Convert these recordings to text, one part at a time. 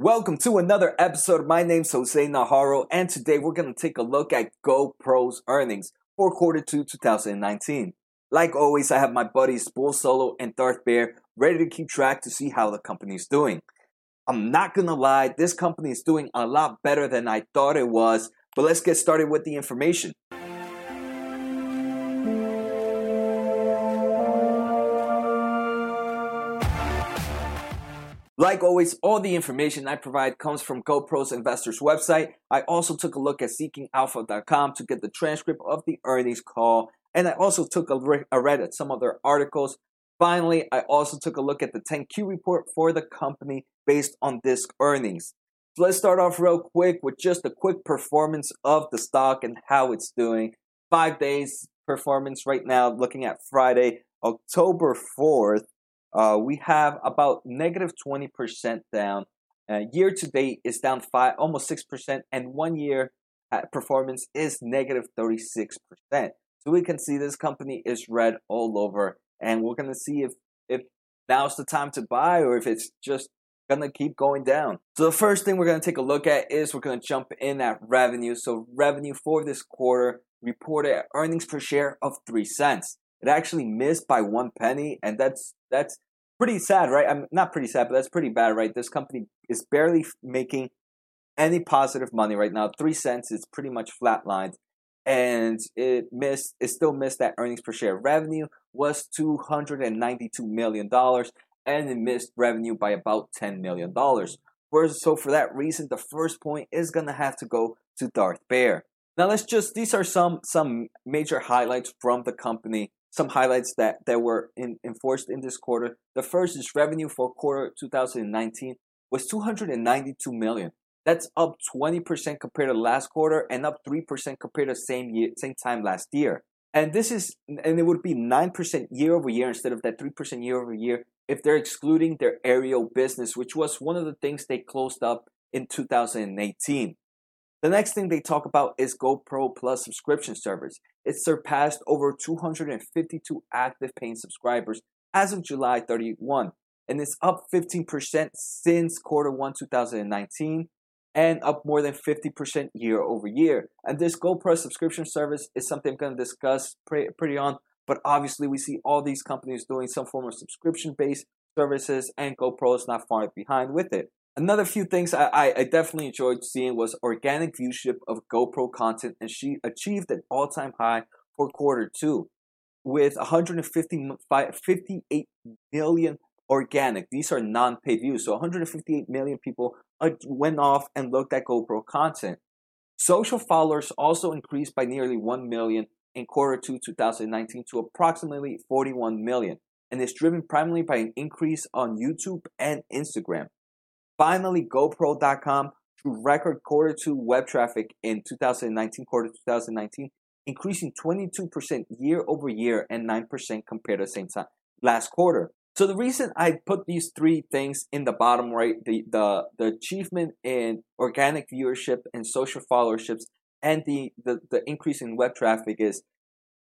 Welcome to another episode. My name's Jose Najarro, and today we're going to take a look at GoPro's earnings for quarter two 2019. Like always, I have my buddies Bull Solo and Darth Bear ready to keep track to see how the company's doing. I'm not going to lie, this company is doing a lot better than I thought it was, but let's get started with the information. Like always, all the information I provide comes from GoPro's investors website. I also took a look at seekingalpha.com to get the transcript of the earnings call, and I also took a, re- a read at some of their articles. Finally, I also took a look at the 10Q report for the company based on this earnings. So let's start off real quick with just a quick performance of the stock and how it's doing. Five days performance right now, looking at Friday, October 4th. Uh, we have about negative 20% down. Uh, year to date is down five, almost 6%, and one year performance is negative 36%. So we can see this company is red all over, and we're going to see if, if now's the time to buy or if it's just going to keep going down. So the first thing we're going to take a look at is we're going to jump in at revenue. So revenue for this quarter reported earnings per share of 3 cents. It actually missed by one penny, and that's that's pretty sad, right? I'm not pretty sad, but that's pretty bad, right? This company is barely making any positive money right now. Three cents is pretty much flatlined, and it missed. It still missed that earnings per share. Revenue was two hundred and ninety-two million dollars, and it missed revenue by about ten million dollars. So for that reason, the first point is gonna have to go to Darth Bear. Now let's just these are some some major highlights from the company some highlights that, that were in, enforced in this quarter. The first is revenue for quarter 2019 was 292 million. That's up 20% compared to last quarter and up 3% compared to same year, same time last year. And this is and it would be 9% year over year instead of that 3% year over year if they're excluding their aerial business, which was one of the things they closed up in 2018. The next thing they talk about is GoPro Plus subscription service. It surpassed over 252 active paying subscribers as of July 31, and it's up 15% since quarter 1 2019 and up more than 50% year over year. And this GoPro subscription service is something I'm going to discuss pretty, pretty on, but obviously we see all these companies doing some form of subscription based services, and GoPro is not far behind with it. Another few things I, I, definitely enjoyed seeing was organic viewership of GoPro content, and she achieved an all time high for quarter two with 158 million organic. These are non paid views. So 158 million people uh, went off and looked at GoPro content. Social followers also increased by nearly 1 million in quarter two 2019 to approximately 41 million, and is driven primarily by an increase on YouTube and Instagram. Finally, GoPro.com through record quarter two web traffic in 2019, quarter 2019, increasing 22% year over year and 9% compared to the same time last quarter. So the reason I put these three things in the bottom right, the, the, the achievement in organic viewership and social followerships and the, the, the increase in web traffic is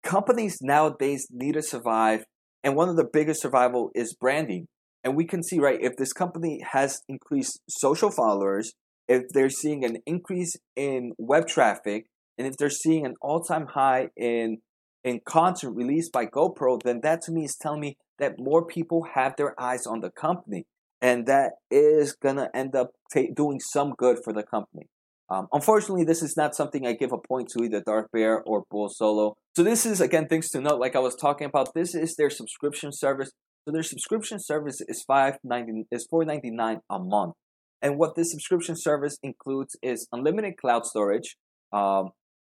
companies nowadays need to survive. And one of the biggest survival is branding. And we can see, right, if this company has increased social followers, if they're seeing an increase in web traffic, and if they're seeing an all-time high in in content released by GoPro, then that to me is telling me that more people have their eyes on the company, and that is gonna end up doing some good for the company. Um, unfortunately, this is not something I give a point to either Darth Bear or Bull Solo. So this is again things to note. Like I was talking about, this is their subscription service. So their subscription service is five ninety is four ninety nine a month, and what this subscription service includes is unlimited cloud storage, um,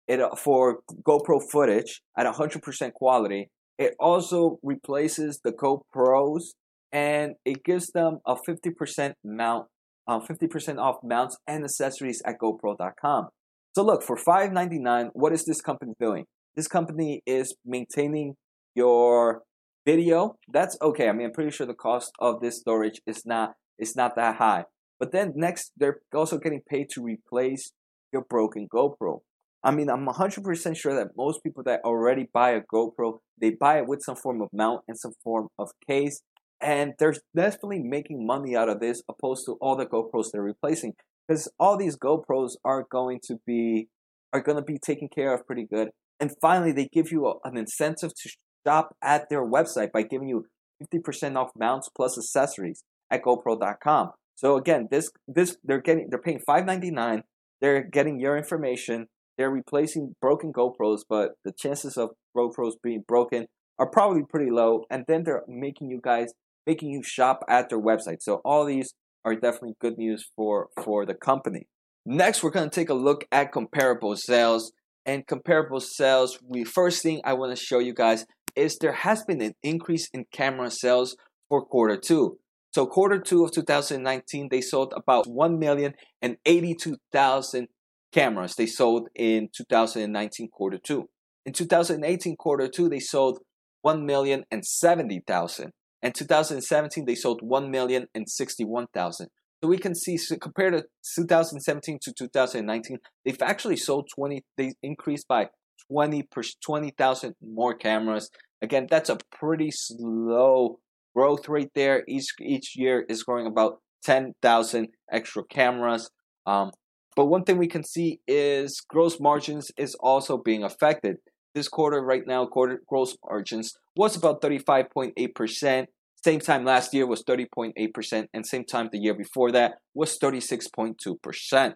it uh, for GoPro footage at hundred percent quality. It also replaces the GoPros, and it gives them a fifty percent mount, uh, fifty percent off mounts and accessories at GoPro.com. So look for five ninety nine. What is this company doing? This company is maintaining your Video, that's okay. I mean, I'm pretty sure the cost of this storage is not is not that high. But then next, they're also getting paid to replace your broken GoPro. I mean, I'm 100% sure that most people that already buy a GoPro, they buy it with some form of mount and some form of case. and they're definitely making money out of this opposed to all the GoPros they're replacing because all these GoPros are going to be are going to be taken care of pretty good. And finally, they give you a, an incentive to shop at their website by giving you 50% off mounts plus accessories at GoPro.com. So again, this this they're getting they're paying 5.99. They're getting your information. They're replacing broken GoPros, but the chances of GoPros being broken are probably pretty low. And then they're making you guys making you shop at their website. So all these are definitely good news for for the company. Next, we're going to take a look at comparable sales. And comparable sales, we first thing I want to show you guys is there has been an increase in camera sales for quarter two. So quarter two of 2019, they sold about 1,082,000 cameras. They sold in 2019 quarter two. In 2018 quarter two, they sold 1,070,000. And 2017, they sold 1,061,000. So we can see so compared to 2017 to 2019, they've actually sold 20. They increased by 20 per 20,000 more cameras. Again, that's a pretty slow growth rate there. Each each year is growing about 10,000 extra cameras. Um, but one thing we can see is gross margins is also being affected. This quarter, right now, quarter gross margins was about 35.8%. Same time last year was 30.8%, and same time the year before that was 36.2%.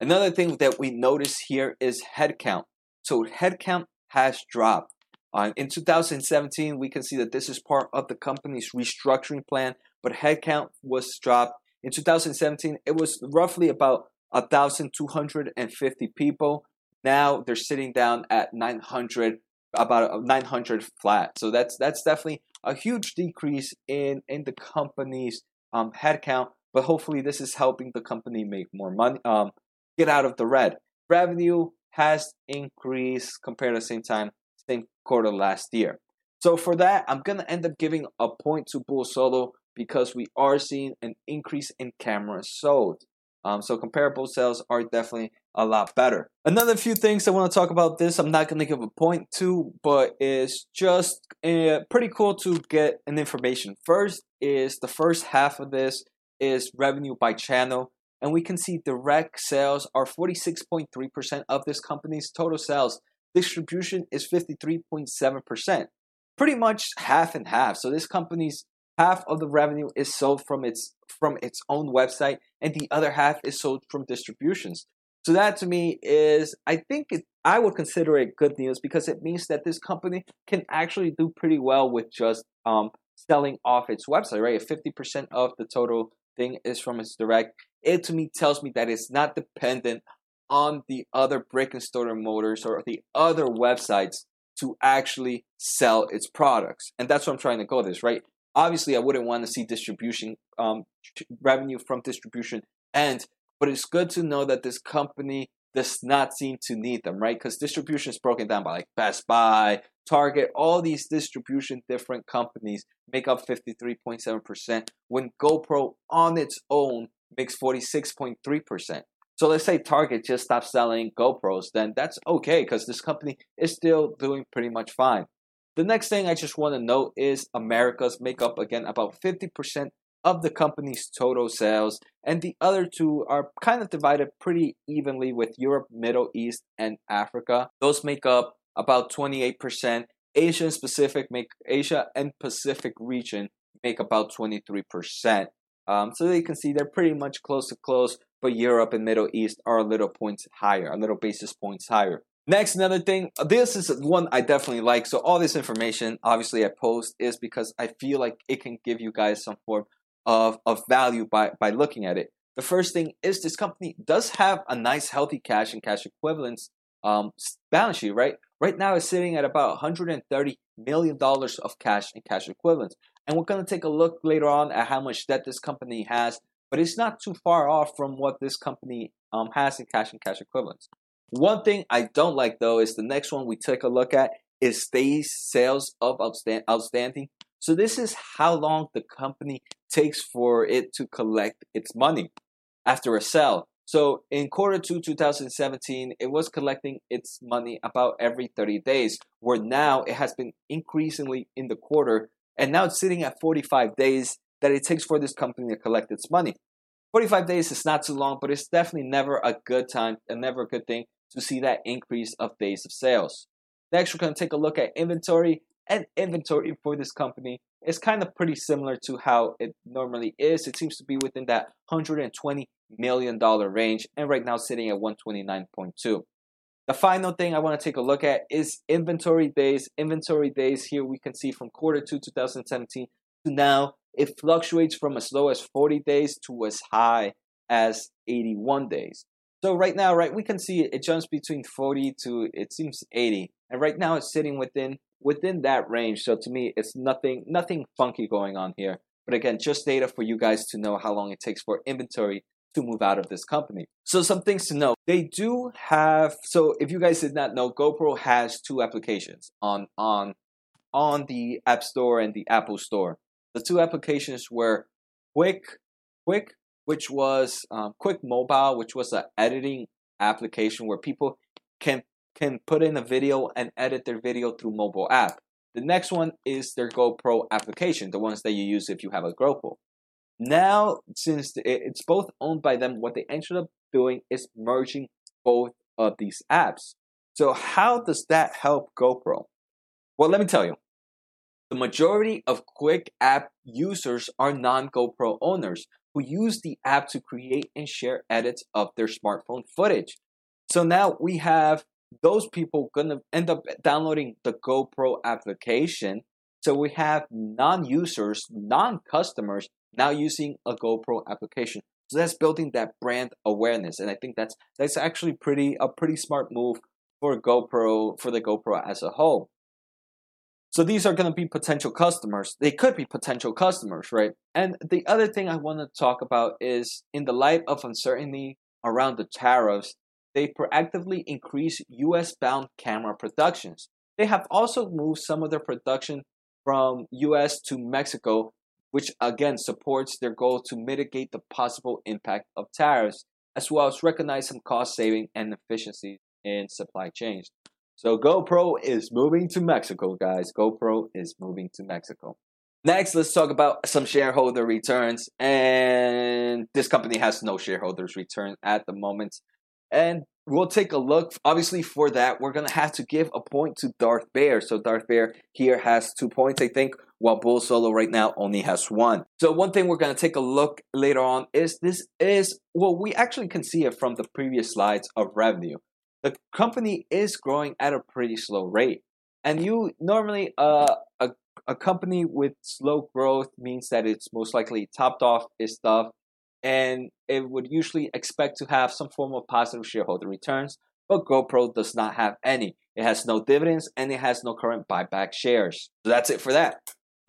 Another thing that we notice here is headcount. So headcount has dropped. Uh, in 2017, we can see that this is part of the company's restructuring plan, but headcount was dropped. In 2017, it was roughly about 1,250 people. Now they're sitting down at 900, about 900 flat. So that's that's definitely a huge decrease in in the company's um, headcount. But hopefully, this is helping the company make more money, um, get out of the red. Revenue has increased compared to the same time, same quarter last year. So for that, I'm gonna end up giving a point to Bull Solo because we are seeing an increase in cameras sold. Um, so comparable sales are definitely a lot better. Another few things I want to talk about this, I'm not going to give a point to, but it's just uh, pretty cool to get an information. First is the first half of this is revenue by channel. And we can see direct sales are 46.3% of this company's total sales. Distribution is 53.7%. Pretty much half and half. So this company's half of the revenue is sold from its from its own website and the other half is sold from distributions. So that to me is I think it, I would consider it good news because it means that this company can actually do pretty well with just um, selling off its website, right? If 50% of the total thing is from its direct, it to me tells me that it's not dependent on the other brick and mortar motors or the other websites to actually sell its products. And that's what I'm trying to go this, right? Obviously, I wouldn't want to see distribution um, revenue from distribution end, but it's good to know that this company does not seem to need them, right? Because distribution is broken down by like Best Buy, Target, all these distribution different companies make up 53.7%, when GoPro on its own makes 46.3%. So let's say Target just stops selling GoPros, then that's okay because this company is still doing pretty much fine. The next thing I just want to note is Americas make up again about 50% of the company's total sales, and the other two are kind of divided pretty evenly with Europe, Middle East, and Africa. Those make up about 28%. Asia and Pacific make Asia and Pacific region make about 23%. Um, so you can see they're pretty much close to close, but Europe and Middle East are a little points higher, a little basis points higher. Next, another thing, this is one I definitely like. So all this information, obviously, I post is because I feel like it can give you guys some form of, of value by, by looking at it. The first thing is this company does have a nice, healthy cash and cash equivalents um, balance sheet, right? Right now, it's sitting at about 130 million dollars of cash and cash equivalents, and we're going to take a look later on at how much debt this company has. But it's not too far off from what this company um, has in cash and cash equivalents. One thing I don't like though is the next one we take a look at is days sales of outstand- outstanding. So this is how long the company takes for it to collect its money after a sale. So in quarter two 2017, it was collecting its money about every 30 days, where now it has been increasingly in the quarter and now it's sitting at 45 days that it takes for this company to collect its money. 45 days is not too long, but it's definitely never a good time and never a good thing to see that increase of days of sales. Next, we're going to take a look at inventory. And inventory for this company is kind of pretty similar to how it normally is. It seems to be within that $120 million range, and right now sitting at 129.2. The final thing I want to take a look at is inventory days. Inventory days here we can see from quarter two 2017 to now, it fluctuates from as low as 40 days to as high as 81 days. So right now, right, we can see it, jumps between 40 to it seems 80, and right now it's sitting within within that range. So to me, it's nothing nothing funky going on here. But again, just data for you guys to know how long it takes for inventory to move out of this company. So some things to know. They do have so if you guys did not know, GoPro has two applications on on on the App Store and the Apple Store. The two applications were Quik Quik which was um, Quik Mobile, which was an editing application where people can can put in a video and edit their video through mobile app. The next one is their GoPro application, the ones that you use if you have a GoPro. Now, since it's both owned by them, what they ended up doing is merging both of these apps. So, how does that help GoPro? Well, let me tell you. The majority of Quik app users are non GoPro owners who use the app to create and share edits of their smartphone footage. So now we have those people gonna end up downloading the GoPro application. So we have non-users, non-customers now using a GoPro application. So that's building that brand awareness, and I think that's that's actually pretty a pretty smart move for GoPro for the GoPro as a whole. So these are going to be potential customers. They could be potential customers, right? And the other thing I want to talk about is in the light of uncertainty around the tariffs, they proactively increase US bound camera productions. They have also moved some of their production from US to Mexico, which again supports their goal to mitigate the possible impact of tariffs, as well as recognize some cost saving and efficiency in supply chains. So GoPro is moving to Mexico, guys. GoPro is moving to Mexico. Next, let's talk about some shareholder returns. And this company has no shareholders return at the moment. And we'll take a look. Obviously, for that, we're going to have to give a point to Darth Bear. So Darth Bear here has two points, I think, while Bull Solo right now only has one. So one thing we're going to take a look later on is this is, well, we actually can see it from the previous slides of revenue the company is growing at a pretty slow rate. And you normally uh, a a company with slow growth means that it's most likely topped off its stuff, and it would usually expect to have some form of positive shareholder returns. But GoPro does not have any. It has no dividends and it has no current buyback shares. So that's it for that.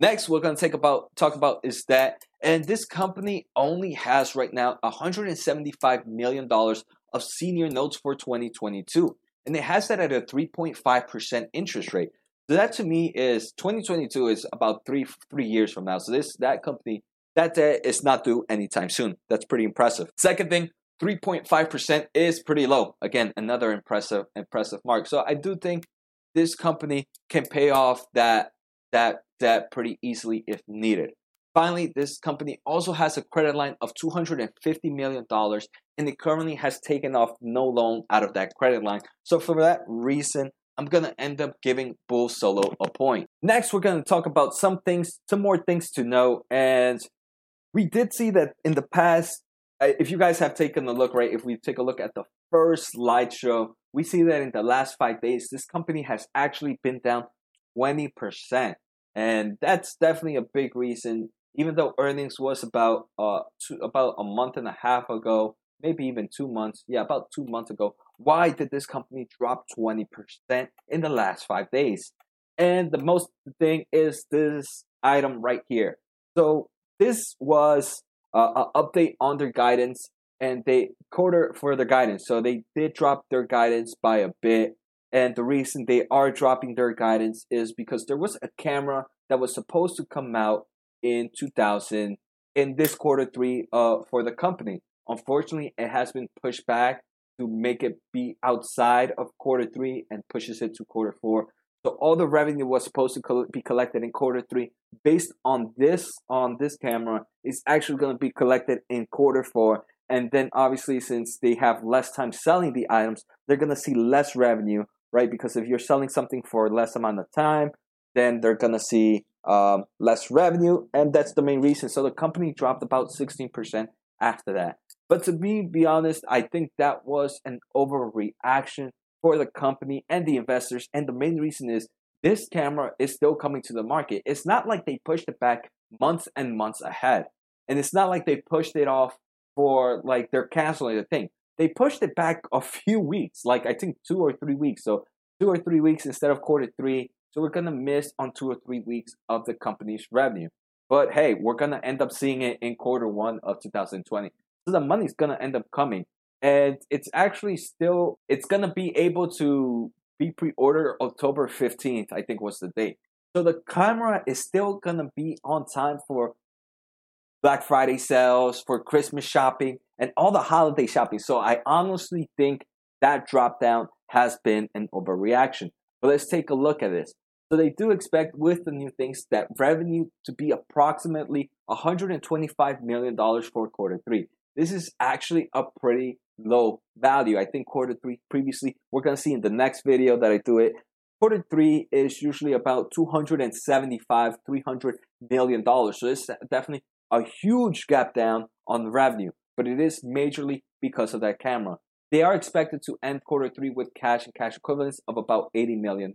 Next, we're going to take about talk about is that, and this company only has right now 175 million dollars of senior notes for 2022. And it has that at a 3.5% interest rate. So that to me is 2022 is about three three years from now. So this that company that debt is not due anytime soon. That's pretty impressive. Second thing, 3.5% is pretty low. Again, another impressive impressive mark. So I do think this company can pay off that that debt pretty easily if needed. Finally, this company also has a credit line of $250 million and it currently has taken off no loan out of that credit line. So, for that reason, I'm going to end up giving Bull Solo a point. Next, we're going to talk about some things, some more things to know. And we did see that in the past, uh, if you guys have taken a look, right, if we take a look at the first slideshow, we see that in the last five days, this company has actually been down 20%. And that's definitely a big reason even though earnings was about uh two, about a month and a half ago, maybe even two months, yeah, about two months ago. Why did this company drop twenty percent in the last five days? And the most thing is this item right here. So this was uh, an update on their guidance, and they quarter for their guidance. So they did drop their guidance by a bit. And the reason they are dropping their guidance is because there was a camera that was supposed to come out in 2000 in this quarter three uh, for the company. Unfortunately, it has been pushed back to make it be outside of quarter three and pushes it to quarter four. So all the revenue was supposed to be collected in quarter three based on this on this camera is actually going to be collected in quarter four. And then obviously since they have less time selling the items, they're going to see less revenue, right? Because if you're selling something for less amount of time, then they're going to see um, less revenue. And that's the main reason. So the company dropped about 16% after that. But to be, be honest, I think that was an overreaction for the company and the investors. And the main reason is this camera is still coming to the market. It's not like they pushed it back months and months ahead. And it's not like they pushed it off for like they're canceling the thing. They pushed it back a few weeks, like I think two or three weeks. So two or three weeks instead of quarter three. So we're gonna miss on two or three weeks of the company's revenue. But hey, we're gonna end up seeing it in quarter one of 2020. The money's gonna end up coming. And it's actually still it's gonna be able to be pre-ordered October 15th, I think was the date. So the camera is still gonna be on time for Black Friday sales, for Christmas shopping, and all the holiday shopping. So I honestly think that drop down has been an overreaction. But let's take a look at this. So they do expect with the new things that revenue to be approximately $125 million for quarter three. This is actually a pretty low value. I think quarter three previously, we're going to see in the next video that I do it. Quarter three is usually about 275, 300 million dollars. So it's definitely a huge gap down on revenue, but it is majorly because of that camera. They are expected to end quarter three with cash and cash equivalents of about $80 million.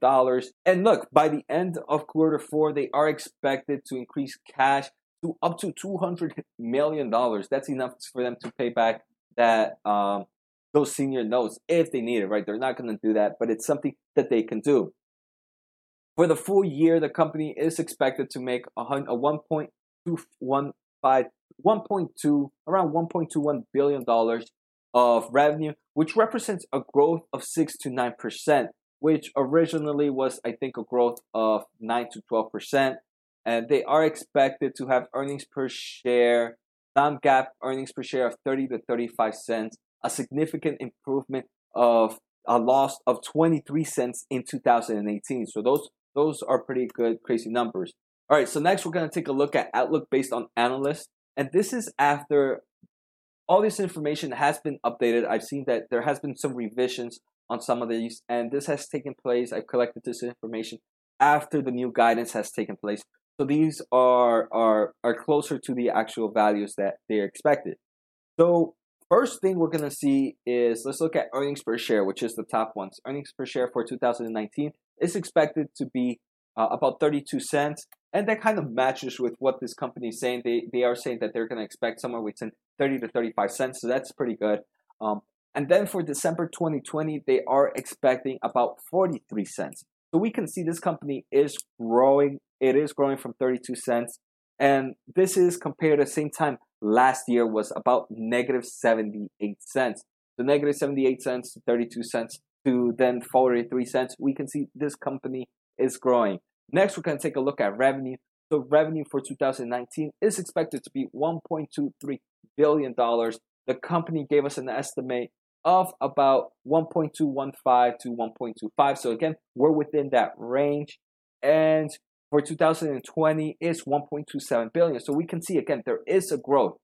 And look, by the end of quarter four, they are expected to increase cash to up to $200 million. That's enough for them to pay back that um, those senior notes if they need it, right? They're not going to do that, but it's something that they can do. For the full year, the company is expected to make a, a 1.215, 1.2, around 1.21 billion dollars of revenue, which represents a growth of 6 to 9%, which originally was, I think, a growth of 9 to 12%. And they are expected to have earnings per share, non GAAP earnings per share of 30 to 35 cents, a significant improvement of a loss of 23 cents in 2018. So those those are pretty good, crazy numbers. All right, so next we're going to take a look at outlook based on analysts. And this is after all this information has been updated. I've seen that there has been some revisions on some of these, and this has taken place. I've collected this information after the new guidance has taken place. So these are are are closer to the actual values that they're expected. So first thing we're gonna see is let's look at earnings per share, which is the top ones. Earnings per share for 2019 is expected to be uh, about 32 cents and that kind of matches with what this company is saying. They they are saying that they're to expect somewhere between 30 to 35 cents, so that's pretty good. Um, and then for December 2020, they are expecting about 43 cents. So we can see this company is growing. It is growing from 32 cents, and this is compared to the same time last year was about negative 78 cents. So negative 78 cents to 32 cents to then 43 cents. We can see this company is growing. Next, we're going to take a look at revenue. So revenue for 2019 is expected to be 1.23 billion dollars. The company gave us an estimate of about 1.215 to 1.25. So again, we're within that range. And for 2020 is 1.27 billion. So we can see again there is a growth.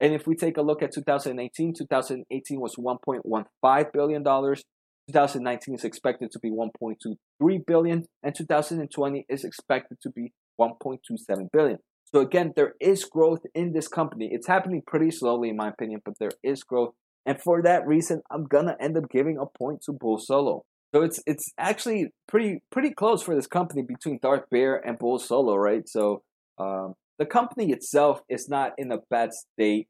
And if we take a look at 2018, 2018 was 1.15 billion dollars. 2019 is expected to be 1.23 billion and 2020 is expected to be 1.27 billion. So again, there is growth in this company. It's happening pretty slowly in my opinion, but there is growth. And for that reason, I'm gonna end up giving a point to Bull Solo. So it's it's actually pretty pretty close for this company between Darth Bear and Bull Solo, right? So um, the company itself is not in a bad state.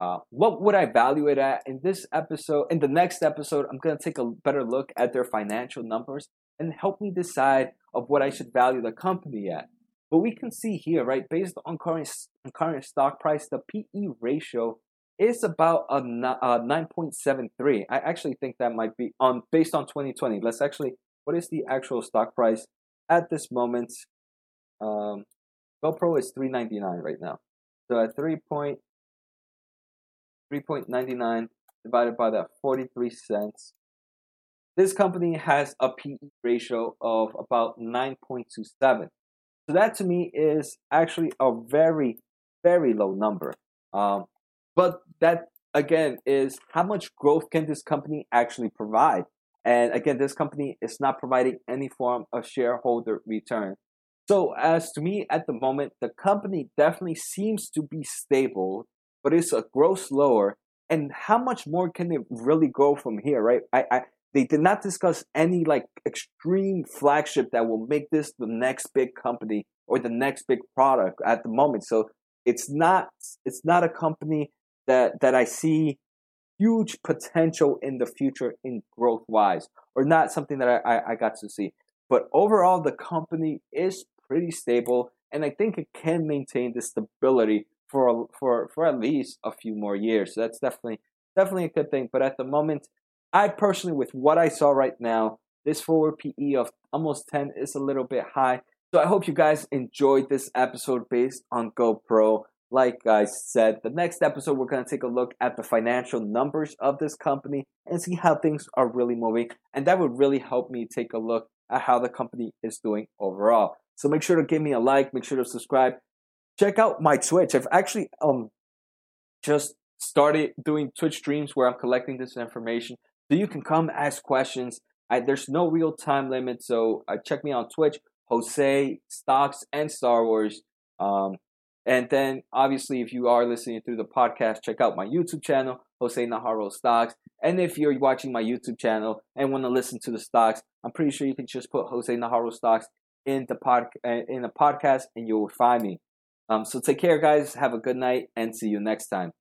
Uh, what would I value it at in this episode? In the next episode, I'm to take a better look at their financial numbers and help me decide of what I should value the company at. But we can see here, right, based on current on current stock price, the PE ratio is about a, a 9.73. I actually think that might be on based on 2020. Let's actually, what is the actual stock price at this moment? Um, GoPro is 3.99 right now. So at 3 point 3.99 divided by that 43 cents. this company has a PE ratio of about 9.27. So that to me is actually a very, very low number. Um, but that again is how much growth can this company actually provide? And again, this company is not providing any form of shareholder return. So, as to me at the moment, the company definitely seems to be stable, but it's a growth slower. And how much more can it really go from here, right? I, I they did not discuss any like extreme flagship that will make this the next big company or the next big product at the moment. So it's not it's not a company that that I see huge potential in the future in growth wise, or not something that I, I, I got to see. But overall, the company is pretty stable, and I think it can maintain the stability for for for at least a few more years. So that's definitely definitely a good thing. But at the moment, I personally, with what I saw right now, this forward PE of almost 10 is a little bit high. So I hope you guys enjoyed this episode based on GoPro. Like I said, the next episode, we're going to take a look at the financial numbers of this company and see how things are really moving. And that would really help me take a look at how the company is doing overall. So make sure to give me a like, make sure to subscribe. Check out my Twitch. I've actually um just started doing Twitch streams where I'm collecting this information. So you can come ask questions. I, there's no real time limit. So uh, check me on Twitch, Jose, Stocks, and Star Wars. Um, and then, obviously, if you are listening through the podcast, check out my YouTube channel, Jose Najarro Stocks. And if you're watching my YouTube channel and want to listen to the stocks, I'm pretty sure you can just put Jose Najarro Stocks in the pod uh, in the podcast, and you will find me. Um, so take care, guys. Have a good night, and see you next time.